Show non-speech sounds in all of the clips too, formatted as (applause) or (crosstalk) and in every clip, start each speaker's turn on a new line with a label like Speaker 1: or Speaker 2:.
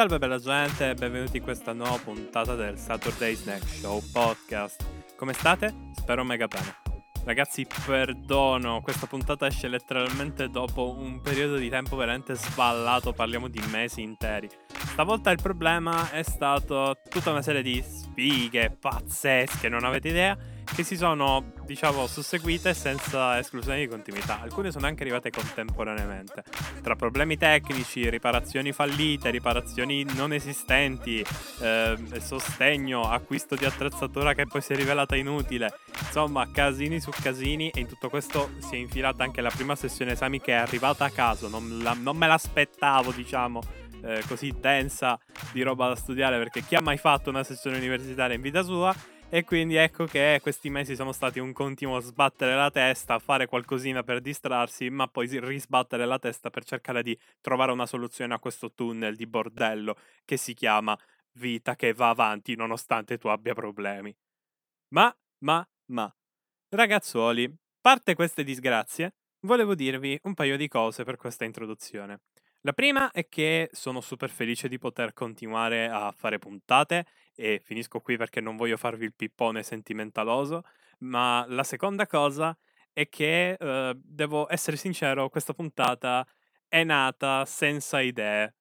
Speaker 1: salve bella gente e benvenuti in questa nuova puntata del Saturday Snack Show podcast. Come state? Spero mega bene. Ragazzi, perdono, questa puntata esce letteralmente dopo un periodo di tempo veramente sballato, parliamo di mesi interi. Stavolta il problema è stato tutta una serie di sfighe pazzesche, non avete idea, che si sono, diciamo, susseguite senza esclusione di continuità. Alcune sono anche arrivate contemporaneamente. Tra problemi tecnici, riparazioni fallite, riparazioni non esistenti, eh, sostegno, acquisto di attrezzatura che poi si è rivelata inutile. Insomma, casini su casini e in tutto questo si è infilata anche la prima sessione esami che è arrivata a caso. Non, la, non me l'aspettavo, diciamo. Eh, così densa di roba da studiare perché chi ha mai fatto una sessione universitaria in vita sua e quindi ecco che questi mesi sono stati un continuo sbattere la testa, fare qualcosina per distrarsi, ma poi risbattere la testa per cercare di trovare una soluzione a questo tunnel di bordello che si chiama vita che va avanti nonostante tu abbia problemi. Ma, ma, ma, ragazzuoli, parte queste disgrazie, volevo dirvi un paio di cose per questa introduzione. La prima è che sono super felice di poter continuare a fare puntate e finisco qui perché non voglio farvi il pippone sentimentaloso, ma la seconda cosa è che eh, devo essere sincero, questa puntata è nata senza idee,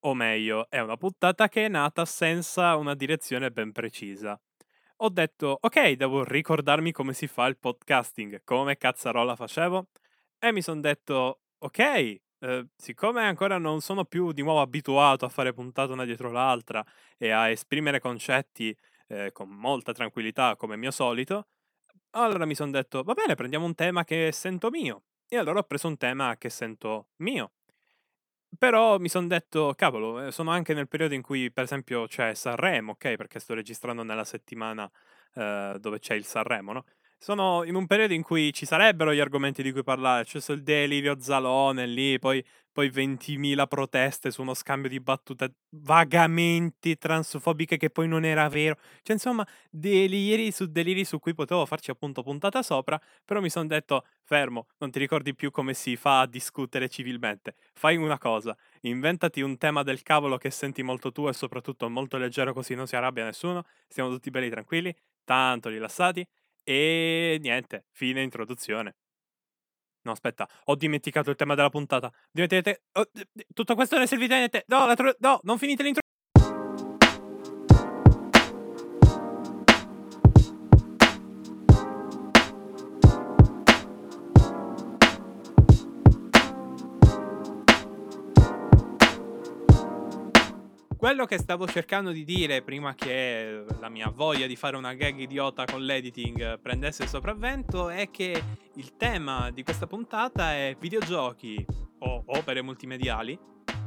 Speaker 1: o meglio, è una puntata che è nata senza una direzione ben precisa. Ho detto, ok, devo ricordarmi come si fa il podcasting, come cazzarola facevo, e mi sono detto, ok, Ehm, siccome ancora non sono più di nuovo abituato a fare puntate una dietro l'altra e a esprimere concetti, ehm, con molta tranquillità come mio solito, allora mi son detto: "Va bene, prendiamo un tema che sento mio." E allora ho preso un tema che sento mio. Però mi son detto: "Cavolo, ehm, sono anche nel periodo in cui per esempio c'è Sanremo, okay, perché sto registrando nella settimana, ehm, dove c'è il Sanremo, no, sono in un periodo in cui ci sarebbero gli argomenti di cui parlare, c'è il delirio Zalone lì, poi, poi 20.000 proteste su uno scambio di battute vagamente transfobiche che poi non era vero. Cioè, insomma, deliri su deliri su cui potevo farci appunto puntata sopra, però mi sono detto, fermo, non ti ricordi più come si fa a discutere civilmente. Fai una cosa, inventati un tema del cavolo che senti molto tu e soprattutto molto leggero così non si arrabbia nessuno, stiamo tutti belli tranquilli, tanto rilassati e niente, fine introduzione. No, aspetta, ho dimenticato il tema della puntata. Diventate... Oh, tutto questo non è servito a niente. No, tro... no, non finite l'intro. Quello che stavo cercando di dire prima che la mia voglia di fare una gag idiota con l'editing prendesse il sopravvento è che il tema di questa puntata è videogiochi o opere multimediali,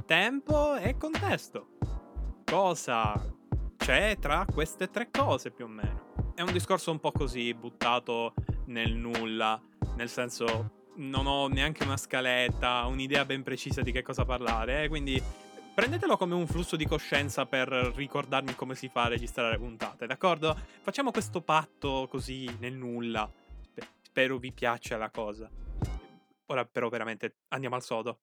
Speaker 1: tempo e contesto. Cosa c'è tra queste tre cose più o meno? È un discorso un po' così buttato nel nulla, nel senso non ho neanche una scaletta, un'idea ben precisa di che cosa parlare, eh? quindi prendetelo come un flusso di coscienza per ricordarmi come si fa a registrare puntate, d'accordo? Facciamo questo patto così nel nulla. Spero vi piaccia la cosa. Ora però veramente andiamo al sodo.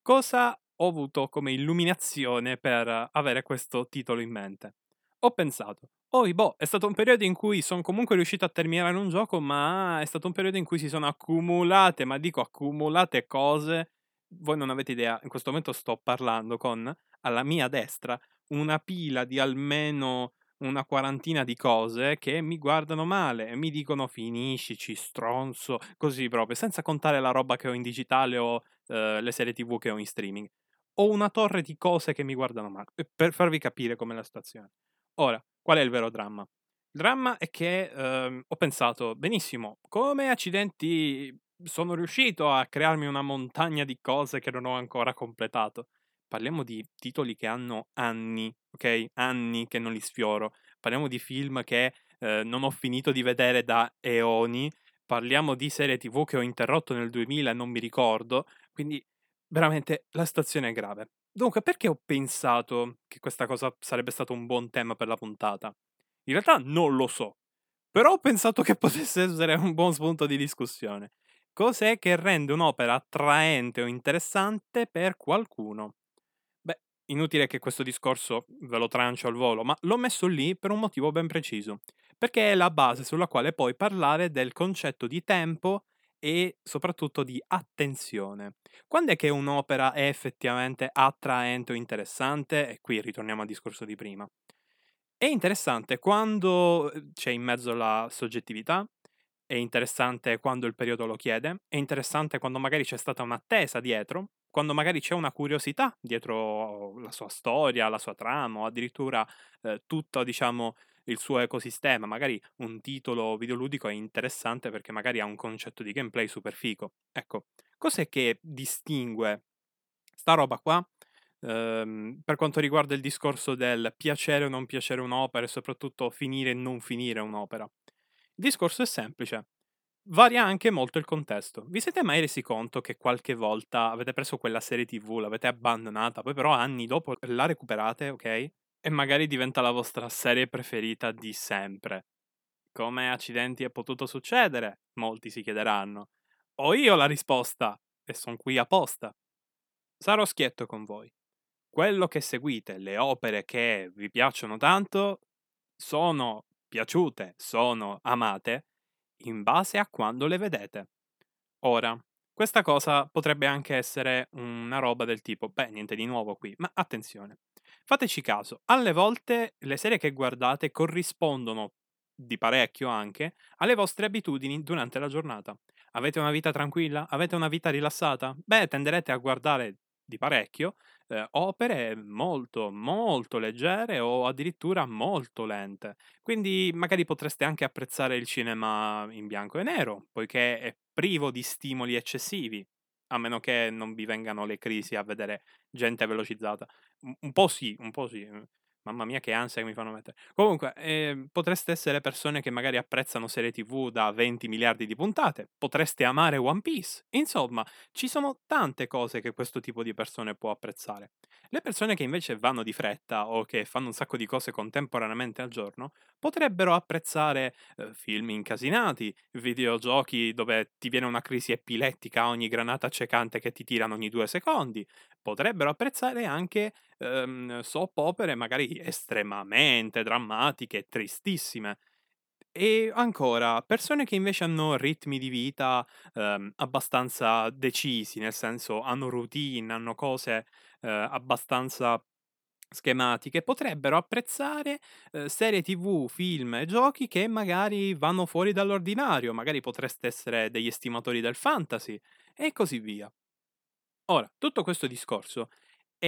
Speaker 1: Cosa ho avuto come illuminazione per avere questo titolo in mente? Ho pensato, oh, boh, è stato un periodo in cui sono comunque riuscito a terminare un gioco, ma è stato un periodo in cui si sono accumulate, ma dico accumulate cose voi non avete idea, in questo momento sto parlando con, alla mia destra, una pila di almeno una quarantina di cose che mi guardano male e mi dicono finiscici, stronzo, così proprio, senza contare la roba che ho in digitale o eh, le serie tv che ho in streaming. Ho una torre di cose che mi guardano male, per farvi capire com'è la situazione. Ora, qual è il vero dramma? Il dramma è che eh, ho pensato, benissimo, come accidenti sono riuscito a crearmi una montagna di cose che non ho ancora completato. Parliamo di titoli che hanno anni, ok? Anni che non li sfioro. Parliamo di film che eh, non ho finito di vedere da eoni. Parliamo di serie TV che ho interrotto nel 2000 e non mi ricordo. Quindi veramente la situazione è grave. Dunque, perché ho pensato che questa cosa sarebbe stato un buon tema per la puntata? In realtà non lo so. Però ho pensato che (laughs) potesse essere un buon spunto di discussione. Cos'è che rende un'opera attraente o interessante per qualcuno? Beh, inutile che questo discorso ve lo trancio al volo, ma l'ho messo lì per un motivo ben preciso, perché è la base sulla quale poi parlare del concetto di tempo e soprattutto di attenzione. Quando è che un'opera è effettivamente attraente o interessante? E qui ritorniamo al discorso di prima. È interessante quando eh, c'è in mezzo la soggettività, è interessante quando il periodo lo chiede, è interessante quando magari c'è stata un'attesa dietro, quando magari c'è una curiosità dietro la sua storia, la sua trama o addirittura eh, tutto, diciamo, il suo ecosistema. Magari un titolo videoludico è interessante perché magari ha un concetto di gameplay super figo. Ecco, cos'è che distingue sta roba qua ehm, per quanto riguarda il discorso del piacere o non piacere un'opera e soprattutto finire e non finire un'opera? Il discorso è semplice. Varia anche molto il contesto. Vi siete mai resi conto che qualche volta avete preso quella serie TV, l'avete abbandonata, poi però anni dopo la recuperate, ok? E magari diventa la vostra serie preferita di sempre. Come accidenti è potuto succedere? Molti si chiederanno. Ho io la risposta e sono qui apposta. Sarò schietto con voi. Quello che seguite, le opere che vi piacciono tanto, sono piaciute, sono amate in base a quando le vedete. Ora, questa cosa potrebbe anche essere una roba del tipo, beh, niente di nuovo qui, ma attenzione. Fateci caso, alle volte le serie che guardate corrispondono di parecchio anche alle vostre abitudini durante la giornata. Avete una vita tranquilla? Avete una vita rilassata? Beh, tenderete a guardare di parecchio eh, opere molto, molto leggere o addirittura molto lente. Quindi magari potreste anche apprezzare il cinema in bianco e nero, poiché è privo di stimoli eccessivi, a meno che non vi vengano le crisi a vedere gente velocizzata. Un po' sì, un po' sì. Mamma mia, che ansia che mi fanno mettere. Comunque, eh, potreste essere persone che magari apprezzano serie TV da 20 miliardi di puntate. Potreste amare One Piece. Insomma, ci sono tante cose che questo tipo di persone può apprezzare. Le persone che invece vanno di fretta o che fanno un sacco di cose contemporaneamente al giorno potrebbero apprezzare eh, film incasinati, videogiochi dove ti viene una crisi epilettica a ogni granata accecante che ti tirano ogni due secondi. Potrebbero apprezzare anche ehm, soap opere magari estremamente drammatiche tristissime. E ancora, persone che invece hanno ritmi di vita ehm, abbastanza decisi, nel senso hanno routine, hanno cose eh, abbastanza schematiche, potrebbero apprezzare eh, serie tv, film e giochi che magari vanno fuori dall'ordinario, magari potreste essere degli estimatori del fantasy e così via. Ora, tutto questo discorso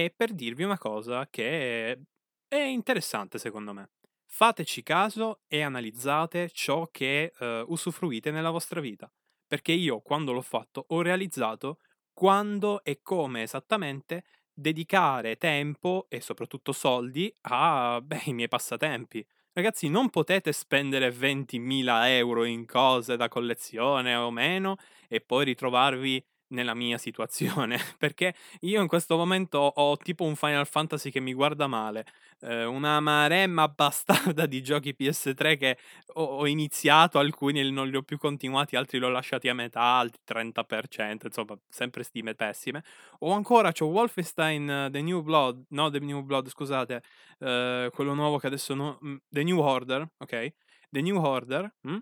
Speaker 1: è per dirvi una cosa che è interessante secondo me. Fateci caso e analizzate ciò che uh, usufruite nella vostra vita. Perché io, quando l'ho fatto, ho realizzato quando e come esattamente dedicare tempo e soprattutto soldi ai miei passatempi. Ragazzi, non potete spendere 20.000 euro in cose da collezione o meno e poi ritrovarvi nella mia situazione, (laughs) perché io in questo momento ho tipo un Final Fantasy che mi guarda male, eh, una maremma bastarda di giochi PS3 che ho, ho, iniziato, alcuni non li ho più continuati, altri li ho lasciati a metà, altri 30%, insomma, sempre stime pessime. O ancora c'ho Wolfenstein uh, The New Blood, no The New Blood, scusate, uh, quello nuovo che adesso no, mm, The New Order, ok? The New Order, mm?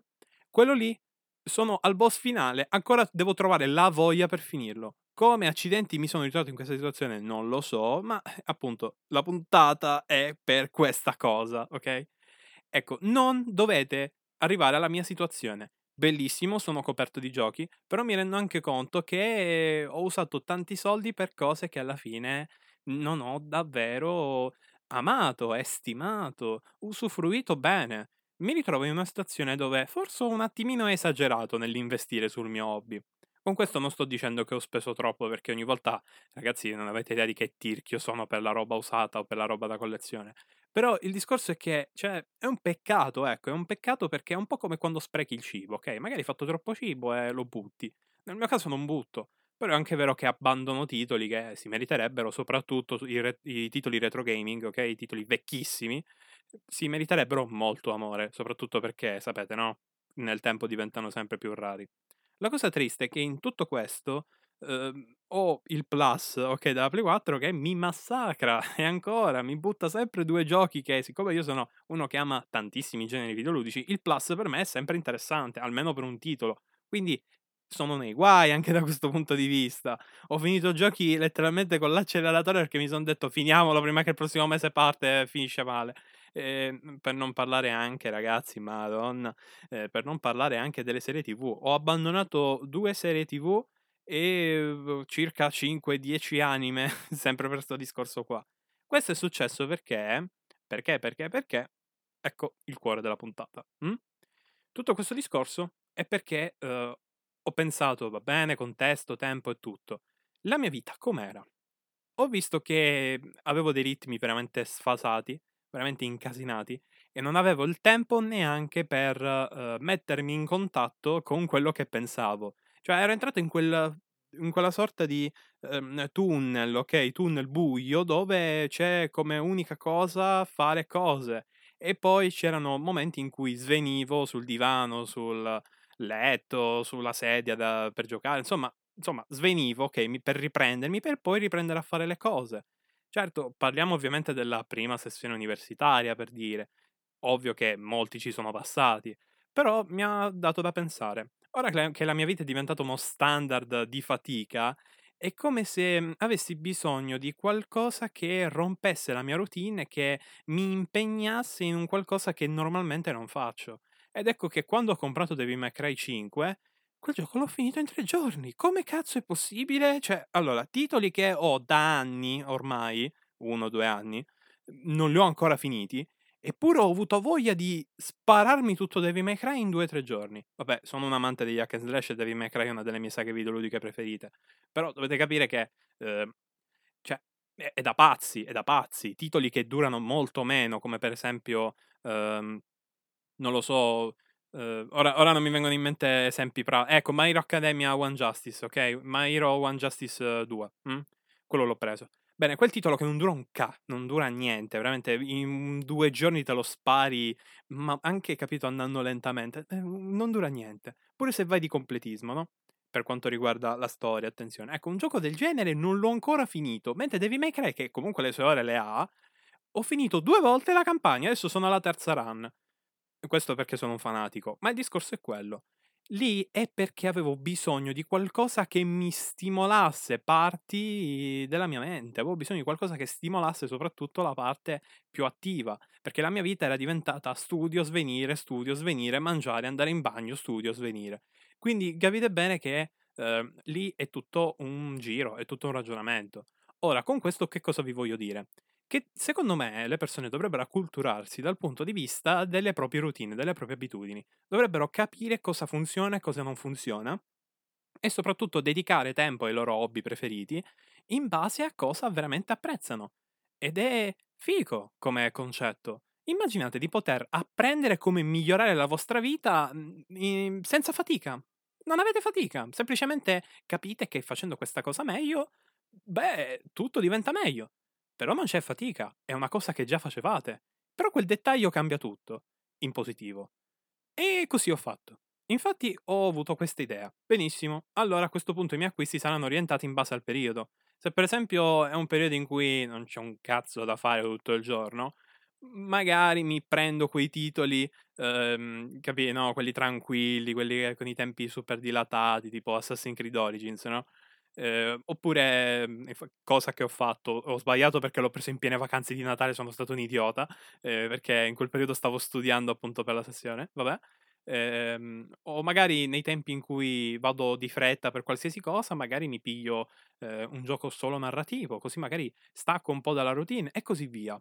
Speaker 1: quello lì sono al boss finale, ancora devo trovare la voglia per finirlo. Come accidenti mi sono ritrovato in questa situazione non lo so, ma eh, appunto la puntata è per questa cosa, ok? Ecco, non dovete arrivare alla mia situazione. Bellissimo, sono coperto di giochi, però mi rendo anche conto che ho usato tanti soldi per cose che alla fine non ho davvero amato, estimato, usufruito bene mi ritrovo in una situazione dove forse ho un attimino esagerato nell'investire sul mio hobby. Con questo non sto dicendo che ho speso troppo perché ogni volta, ragazzi, non avete idea di che tirchio sono per la roba usata o per la roba da collezione. Però il discorso è che, cioè, è un peccato, ecco, è un peccato perché è un po' come quando sprechi il cibo, ok? Magari hai fatto troppo cibo e lo butti. Nel mio caso non butto. Però è anche vero che abbandono titoli che si meriterebbero, soprattutto i, re- i titoli retro gaming, ok? I titoli vecchissimi, si meriterebbero molto amore, soprattutto perché, sapete, no? Nel tempo diventano sempre più rari. La cosa triste è che in tutto questo, Ehm, ho il Plus, ok, della Play 4 che mi massacra (laughs) e ancora mi butta sempre due giochi che, siccome io sono uno che ama tantissimi generi videoludici, il Plus per me è sempre interessante, almeno per un titolo. Quindi sono nei guai anche da questo punto di vista. Ho finito giochi letteralmente con l'acceleratore perché mi sono detto finiamolo prima che il prossimo mese parte e finisce male. Eh, per non parlare anche, ragazzi, madonna, eh, per non parlare anche delle serie TV. Ho abbandonato due serie TV e circa 5-10 anime, (laughs) sempre per questo discorso qua. Questo è successo perché, perché, perché, perché, ecco il cuore della puntata. Hm? Tutto questo discorso è perché uh, ho pensato, va bene, contesto, tempo e tutto. La mia vita com'era? Ho visto che avevo dei ritmi veramente sfasati, veramente incasinati, e non avevo il tempo neanche per uh, mettermi in contatto con quello che pensavo. Cioè ero entrato in quel in quella sorta di, ehm, tunnel, okay, tunnel buio dove c'è come unica cosa fare cose. E poi c'erano momenti in cui svenivo sul divano, sul letto, sulla sedia da per giocare, insomma insomma svenivo, mi per riprendermi, per poi riprendere a fare le cose. Certo, parliamo ovviamente della prima sessione universitaria, per dire. Ovvio che molti ci sono passati, però mi ha dato da pensare. Ora che la mia vita è diventata uno standard di fatica, è come se mhmm, avessi bisogno di qualcosa che rompesse la mia routine che mi impegnasse in un qualcosa che normalmente non faccio. Ed ecco che quando ho comprato Devil May Cry 5, quel gioco l'ho finito in tre giorni. Come cazzo è possibile? Cioè, allora, titoli che ho da anni ormai, uno o due anni, non li ho ancora finiti, Eppure ho avuto voglia di spararmi tutto Devil May Cry in due o tre giorni. Vabbè, sono un amante degli hack and slash e Devil May Cry è una delle mie saghe videoludiche preferite. Però dovete capire che... Eh, cioè, è, è, da pazzi, è da pazzi. Titoli che durano molto meno, come per esempio... Ehm, non lo so... Eh, ora, ora, non mi vengono in mente esempi pra... Ecco, My Hero Academia One Justice, ok? My Hero One Justice 2. Hm? Quello l'ho preso. Bene, quel titolo che non dura un ca, non dura niente, veramente in due giorni te lo spari, ma anche capito andando lentamente, eh, non dura niente. Pure se vai di completismo, no? Per quanto riguarda la storia, attenzione. Ecco, un gioco del genere non l'ho ancora finito, mentre Devil May Cry, che comunque le sue ore le ha, ho finito due volte la campagna, adesso sono alla terza run. Questo perché sono un fanatico, ma il discorso è quello. Lì è perché avevo bisogno di qualcosa che mi stimolasse parti della mia mente, avevo bisogno di qualcosa che stimolasse soprattutto la parte più attiva, perché la mia vita era diventata studio, svenire, studio, svenire, mangiare, andare in bagno, studio, svenire. Quindi capite bene che eh, lì è tutto un giro, è tutto un ragionamento. Ora, con questo che cosa vi voglio dire? Che secondo me le persone dovrebbero acculturarsi dal punto di vista delle proprie routine, delle proprie abitudini. Dovrebbero capire cosa funziona e cosa non funziona e soprattutto dedicare tempo ai loro hobby preferiti in base a cosa veramente apprezzano. Ed è fico come concetto. Immaginate di poter apprendere come migliorare la vostra vita mhmm, senza fatica. Non avete fatica, semplicemente capite che facendo questa cosa meglio, beh, tutto diventa meglio. Però non c'è fatica, è una cosa che già facevate. Però quel dettaglio cambia tutto, in positivo. E così ho fatto. Infatti ho avuto questa idea. Benissimo, allora a questo punto i miei acquisti saranno orientati in base al periodo. Se per esempio è un periodo in cui non c'è un cazzo da fare tutto il giorno, magari mi prendo quei titoli, ehm, capi, no, quelli tranquilli, quelli con i tempi super dilatati, tipo Assassin's Creed Origins, no? Eh, oppure, mhmm, cosa che ho fatto, ho sbagliato perché l'ho preso in piene vacanze di Natale, sono stato un idiota, eh, perché in quel periodo stavo studiando appunto per la sessione, vabbè. Eh, o magari nei tempi in cui vado di fretta per qualsiasi cosa, magari mi piglio eh, un gioco solo narrativo, così magari stacco un po' dalla routine e così via.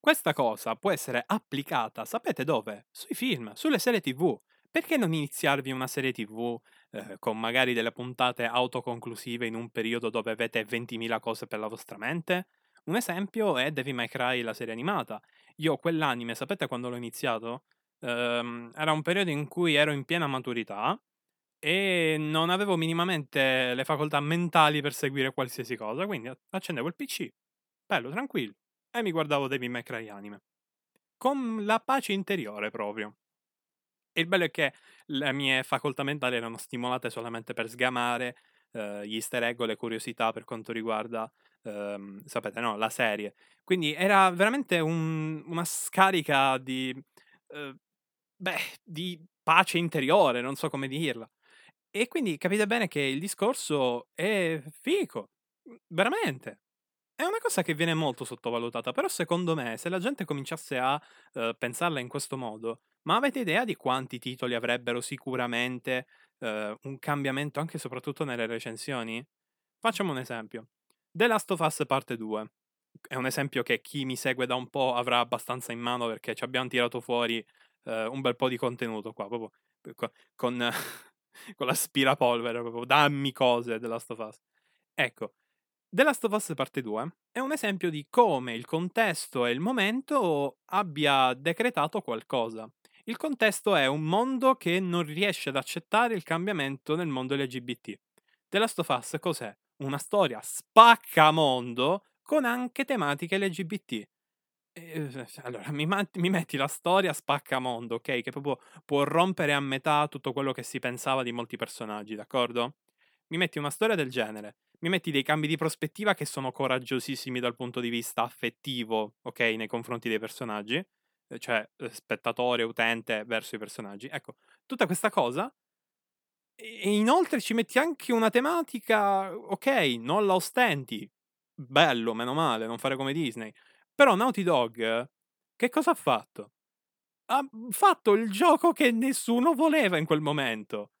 Speaker 1: Questa cosa può essere applicata, sapete dove? Sui film, sulle serie TV. Perché non iniziarvi una serie TV eh, con magari delle puntate autoconclusive in un periodo dove avete 20.000 cose per la vostra mente? Un esempio è Devil May Cry, la serie animata. Io quell'anime, sapete quando l'ho iniziato? Um, era un periodo in cui ero in piena maturità e non avevo minimamente le facoltà mentali per seguire qualsiasi cosa, quindi accendevo il PC, bello, tranquillo, e mi guardavo Devil May Cry anime. Con la pace interiore proprio. E il bello è che le mie facoltà mentali erano stimolate solamente per sgamare eh, gli easter egg o le curiosità per quanto riguarda, ehm, sapete, no, la serie. Quindi era veramente un- una scarica di, eh, beh, di pace interiore, non so come dirla. E quindi capite bene che il discorso è fico, veramente. È una cosa che viene molto sottovalutata, però secondo me se la gente cominciasse a eh, pensarla in questo modo, ma avete idea di quanti titoli avrebbero sicuramente eh, un cambiamento anche e soprattutto nelle recensioni? Facciamo un esempio. The Last of Us parte 2. È un esempio che chi mi segue da un po' avrà abbastanza in mano perché ci abbiamo tirato fuori eh, un bel po' di contenuto qua, proprio con, (laughs) con l'aspirapolvere, proprio dammi cose The Last of Us. Ecco, The Last of Us Parte 2 è un esempio di come il contesto e il momento abbia decretato qualcosa. Il contesto è un mondo che non riesce ad accettare il cambiamento nel mondo LGBT. The Last of Us cos'è? Una storia spaccamondo con anche tematiche LGBT. E, (laughs) allora, mi, mi, metti la storia spaccamondo, ok? Che proprio può rompere a metà tutto quello che si pensava di molti personaggi, d'accordo? Mi metti una storia del genere mi metti dei cambi di prospettiva che sono coraggiosissimi dal punto di vista affettivo, ok, nei confronti dei personaggi, eh, cioè eh, spettatore, utente verso i personaggi. Ecco, tutta questa cosa. E inoltre ci metti anche una tematica, ok, non la ostenti. Bello, meno male, non fare come Disney. Però Naughty Dog, che cosa ha fatto? Ha fatto il gioco che nessuno voleva in quel momento.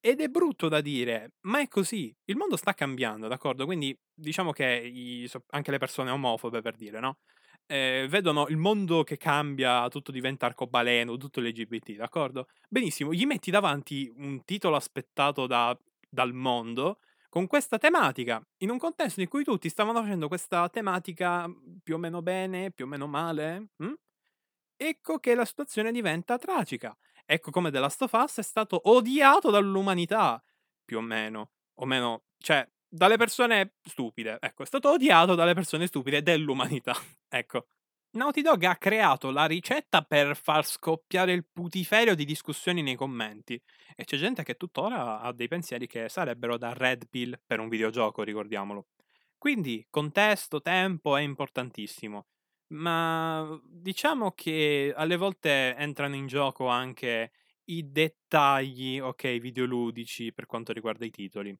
Speaker 1: Ed è brutto da dire, ma è così. Il mondo sta cambiando, d'accordo? Quindi diciamo che i, anche le persone omofobe, per dire, no? Eh, vedono il mondo che cambia, tutto diventa arcobaleno, tutto LGBT, d'accordo? Benissimo, gli metti davanti un titolo aspettato da, dal mondo con questa tematica, in un contesto in cui tutti stavano facendo questa tematica più o meno bene, più o meno male, hm? ecco che la situazione diventa tragica. Ecco come The Last of Us è stato odiato dall'umanità, più o meno. O meno, cioè, dalle persone stupide. Ecco, è stato odiato dalle persone stupide dell'umanità. (laughs) ecco. Naughty Dog ha creato la ricetta per far scoppiare il putiferio di discussioni nei commenti. E c'è gente che tuttora ha dei pensieri che sarebbero da Red Pill per un videogioco, ricordiamolo. Quindi contesto, tempo è importantissimo ma diciamo che alle volte entrano in gioco anche i dettagli, ok, videoludici per quanto riguarda i titoli.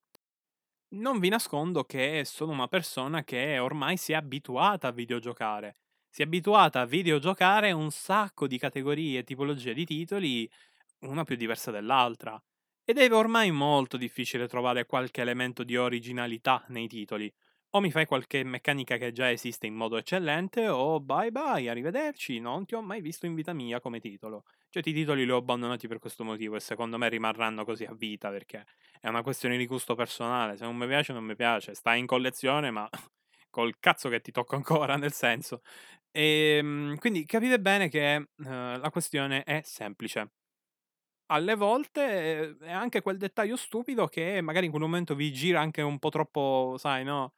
Speaker 1: Non vi nascondo che sono una persona che ormai si è abituata a videogiocare. Si è abituata a videogiocare un sacco di categorie e tipologie di titoli, una più diversa dell'altra. Ed è ormai molto difficile trovare qualche elemento di originalità nei titoli o mi fai qualche meccanica che già esiste in modo eccellente, o bye bye, arrivederci, non ti ho mai visto in vita mia come titolo. Cioè, i titoli li ho abbandonati per questo motivo e secondo me rimarranno così a vita perché è una questione di gusto personale. Se non mi piace, non mi piace. Sta in collezione, ma (laughs) col cazzo che ti tocco ancora, nel senso. E ehm, quindi capite bene che uh, la questione è semplice. Alle volte è anche quel dettaglio stupido che magari in quel momento vi gira anche un po' troppo, sai, no?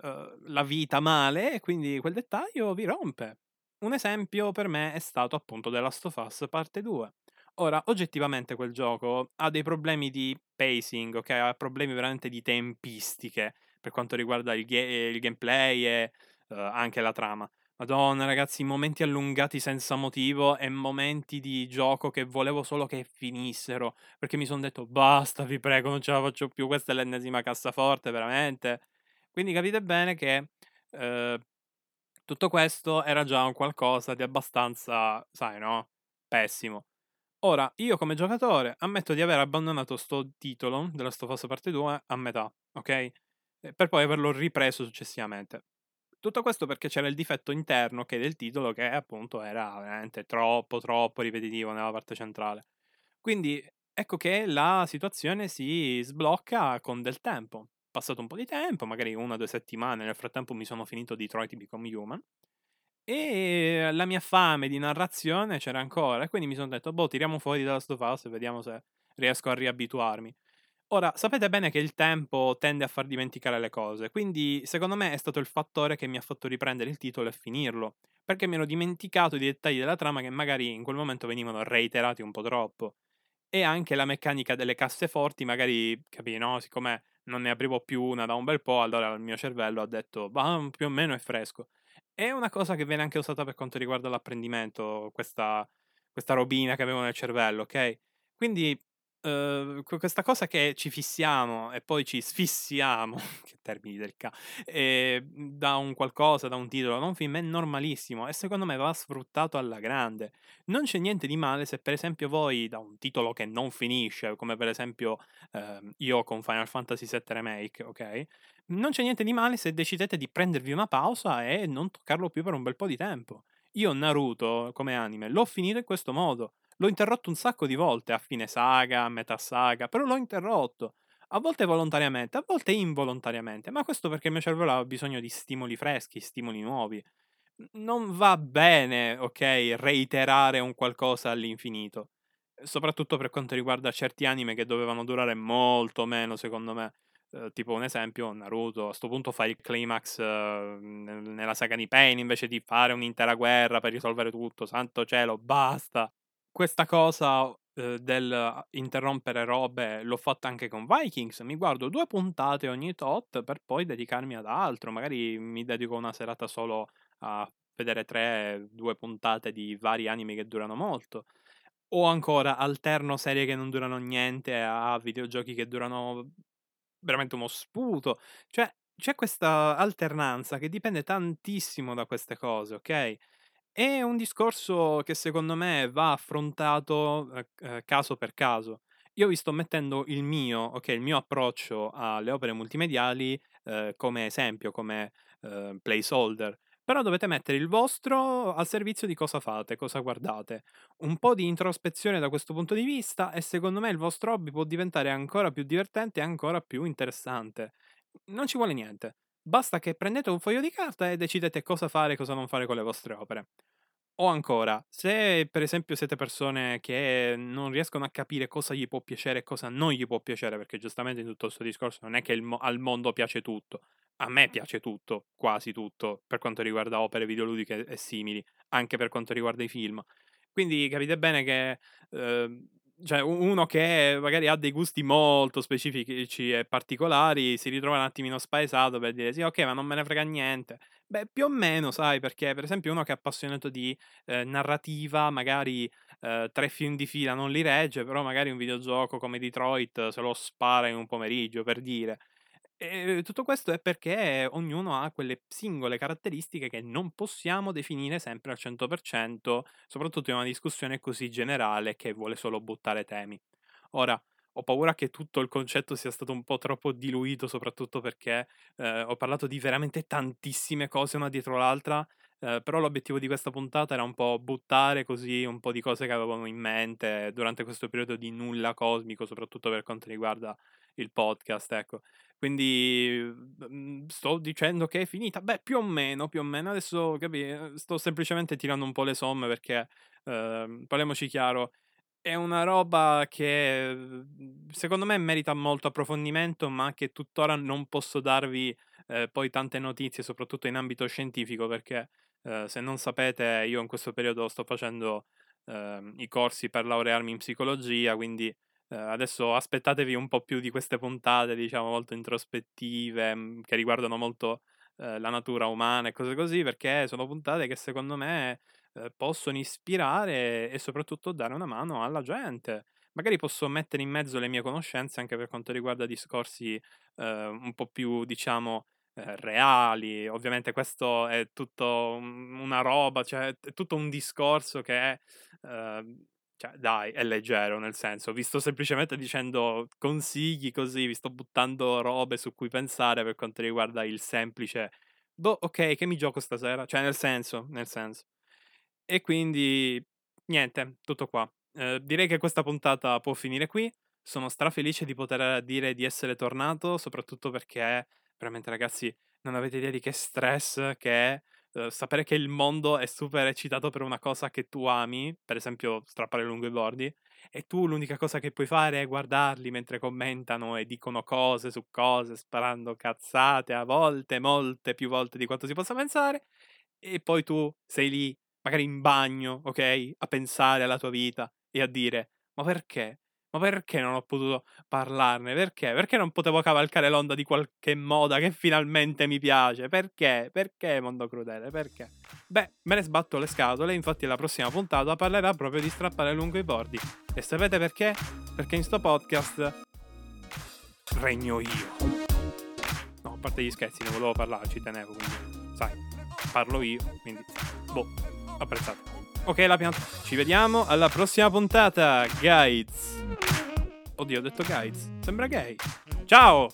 Speaker 1: Uhm, la vita male e quindi quel dettaglio vi rompe. Un esempio per me è stato appunto The Last of Us parte 2. Ora, oggettivamente quel gioco ha dei problemi di pacing, ok? Ha problemi veramente di tempistiche per quanto riguarda il, ga- il gameplay e uh, anche la trama. Madonna, ragazzi, momenti allungati senza motivo e momenti di gioco che volevo solo che finissero. Perché mi sono detto, basta, vi prego, non ce la faccio più. Questa è l'ennesima cassaforte, veramente. Quindi capite bene che eh, tutto questo era già un qualcosa di abbastanza, sai, no? Pessimo. Ora, io come giocatore ammetto di aver abbandonato sto titolo della Stofos parte 2 a metà, ok? Per poi averlo ripreso successivamente. Tutto questo perché c'era il difetto interno che del titolo che appunto era veramente troppo troppo ripetitivo nella parte centrale. Quindi ecco che la situazione si sblocca con del tempo passato un po' di tempo, magari una o due settimane, nel frattempo mi sono finito Detroit Become Human. E la mia fame di narrazione c'era ancora, quindi mi sono detto, boh, tiriamo fuori dalla of e vediamo se riesco a riabituarmi. Ora, sapete bene che il tempo tende a far dimenticare le cose, quindi secondo me è stato il fattore che mi ha fatto riprendere il titolo e finirlo, perché mi ero dimenticato i dettagli della trama che magari in quel momento venivano reiterati un po' troppo. E anche la meccanica delle casseforti, magari, capi, no? Siccome non ne aprivo più una da un bel po', allora il mio cervello ha detto, bah, più o meno è fresco. È una cosa che viene anche usata per quanto riguarda l'apprendimento, questa, questa robina che avevo nel cervello, ok? Quindi Uhm, questa cosa che ci fissiamo e poi ci sfissiamo, (laughs) che termini del ca ehm, da un qualcosa, da un titolo, da un film, è normalissimo e secondo me va sfruttato alla grande. Non c'è niente di male se per esempio voi da un titolo che non finisce, come per esempio, ehm, io con Final Fantasy VII Remake, okay, non c'è niente di male se decidete di prendervi una pausa e non toccarlo più per un bel po' di tempo. Io Naruto, come anime, l'ho finito in questo modo. L'ho interrotto un sacco di volte a fine saga, a metà saga, però l'ho interrotto. A volte volontariamente, a volte involontariamente, ma questo perché il mio cervello aveva bisogno di stimoli freschi, stimoli nuovi. Non va bene, ok, reiterare un qualcosa all'infinito. Soprattutto per quanto riguarda certi anime che dovevano durare molto meno, secondo me. Uh, tipo un esempio, Naruto, a sto punto fai il climax uh, nella saga di Pain invece di fare un'intera guerra per risolvere tutto, santo cielo, basta questa cosa, uhm, del interrompere robe l'ho fatta anche con Vikings. Mi guardo 2 puntate ogni tot per poi dedicarmi ad altro. Magari mi dedico una serata solo a vedere 3, 2 puntate di vari anime che durano molto. O ancora alterno serie che non durano niente a videogiochi che durano veramente uno sputo. Cioè, c'è questa alternanza che dipende tantissimo da queste cose, okay? È un discorso che secondo me va affrontato, ehm, ehm, caso per caso. Io vi sto mettendo il mio okay, il mio approccio alle opere multimediali, ehm, come esempio, come, ehm, placeholder, però dovete mettere il vostro al servizio di cosa fate, cosa guardate. Un po' di introspezione da questo punto di vista e secondo me il vostro hobby può diventare ancora più divertente e ancora più interessante. Non ci vuole niente. Basta che prendete un foglio di carta e decidete cosa fare e cosa non fare con le vostre opere. O ancora, se per esempio siete persone che non riescono a capire cosa gli può piacere e cosa non gli può piacere, perché giustamente in tutto questo discorso non è che mo- al mondo piace tutto, a me piace tutto, quasi tutto, per quanto riguarda opere videoludiche e simili, anche per quanto riguarda i film. Quindi capite bene che eh, cioè uno che magari ha dei gusti molto specifici e particolari si ritrova un attimino spaesato per dire sì, ok, ma non me ne frega niente. Beh, più o meno, sai, perché per esempio uno che è appassionato di eh, narrativa, magari eh, tre film di fila non li regge, però magari un videogioco come Detroit se lo spara in un pomeriggio, per dire. E tutto questo è perché ognuno ha quelle singole caratteristiche che non possiamo definire sempre al 100%, soprattutto in una discussione così generale che vuole solo buttare temi. Ora, ho paura che tutto il concetto sia stato un po' troppo diluito, soprattutto perché eh, ho parlato di veramente tantissime cose una dietro l'altra, eh, però l'obiettivo di questa puntata era un po' buttare così un po' di cose che avevamo in mente durante questo periodo di nulla cosmico, soprattutto per quanto riguarda il podcast, ecco. Quindi mhmm, sto dicendo che è finita? Beh, più o meno, più o meno. Adesso capi, ehm, sto semplicemente tirando un po' le somme perché, ehm, parliamoci chiaro, è una roba che, mhmm, secondo me merita molto approfondimento, ma che tuttora non posso darvi, ehm, poi tante notizie, soprattutto in ambito scientifico, perché, ehm, se non sapete io in questo periodo sto facendo, ehm, i corsi per laurearmi in psicologia, quindi eh, adesso aspettatevi un po' più di queste puntate, diciamo, molto introspettive, mh, che riguardano molto eh, la natura umana e cose così, perché sono puntate che secondo me eh, possono ispirare e soprattutto dare una mano alla gente. Magari posso mettere in mezzo le mie conoscenze anche per quanto riguarda discorsi eh, un po' più, diciamo, eh, reali. Ovviamente questo è tutto una roba, cioè è tutto un discorso che è eh, cioè, dai, è leggero, nel senso, vi sto semplicemente dicendo consigli così, vi sto buttando robe su cui pensare per quanto riguarda il semplice. Boh, ok, che mi gioco stasera? Cioè, nel senso, nel senso. E quindi, niente, tutto qua. Eh, direi che questa puntata può finire qui. Sono strafelice di poter dire di essere tornato, soprattutto perché, veramente ragazzi, non avete idea di che stress che è Uhm, sapere che il mondo è super eccitato per una cosa che tu ami, per esempio strappare lungo i bordi, e tu l'unica cosa che puoi fare è guardarli mentre commentano e dicono cose su cose, sparando cazzate a volte, molte più volte di quanto si possa pensare, e poi tu sei lì, magari in bagno, ok, a pensare alla tua vita e a dire: "Ma perché? Ma perché non ho potuto parlarne? Perché? Perché non potevo cavalcare l'onda di qualche moda che finalmente mi piace? Perché? Perché mondo crudele? Perché? Beh, me ne sbatto le scatole, infatti la prossima puntata parlerà proprio di strappare lungo i bordi. E sapete perché? Perché in sto podcast regno io. No, a parte gli scherzi, ne volevo parlare, ci tenevo, quindi sai, parlo io, quindi boh, apprezzato. Ok, la pianta. Ci vediamo alla prossima puntata, guides. Oddio, ho detto guides. Sembra gay. Ciao!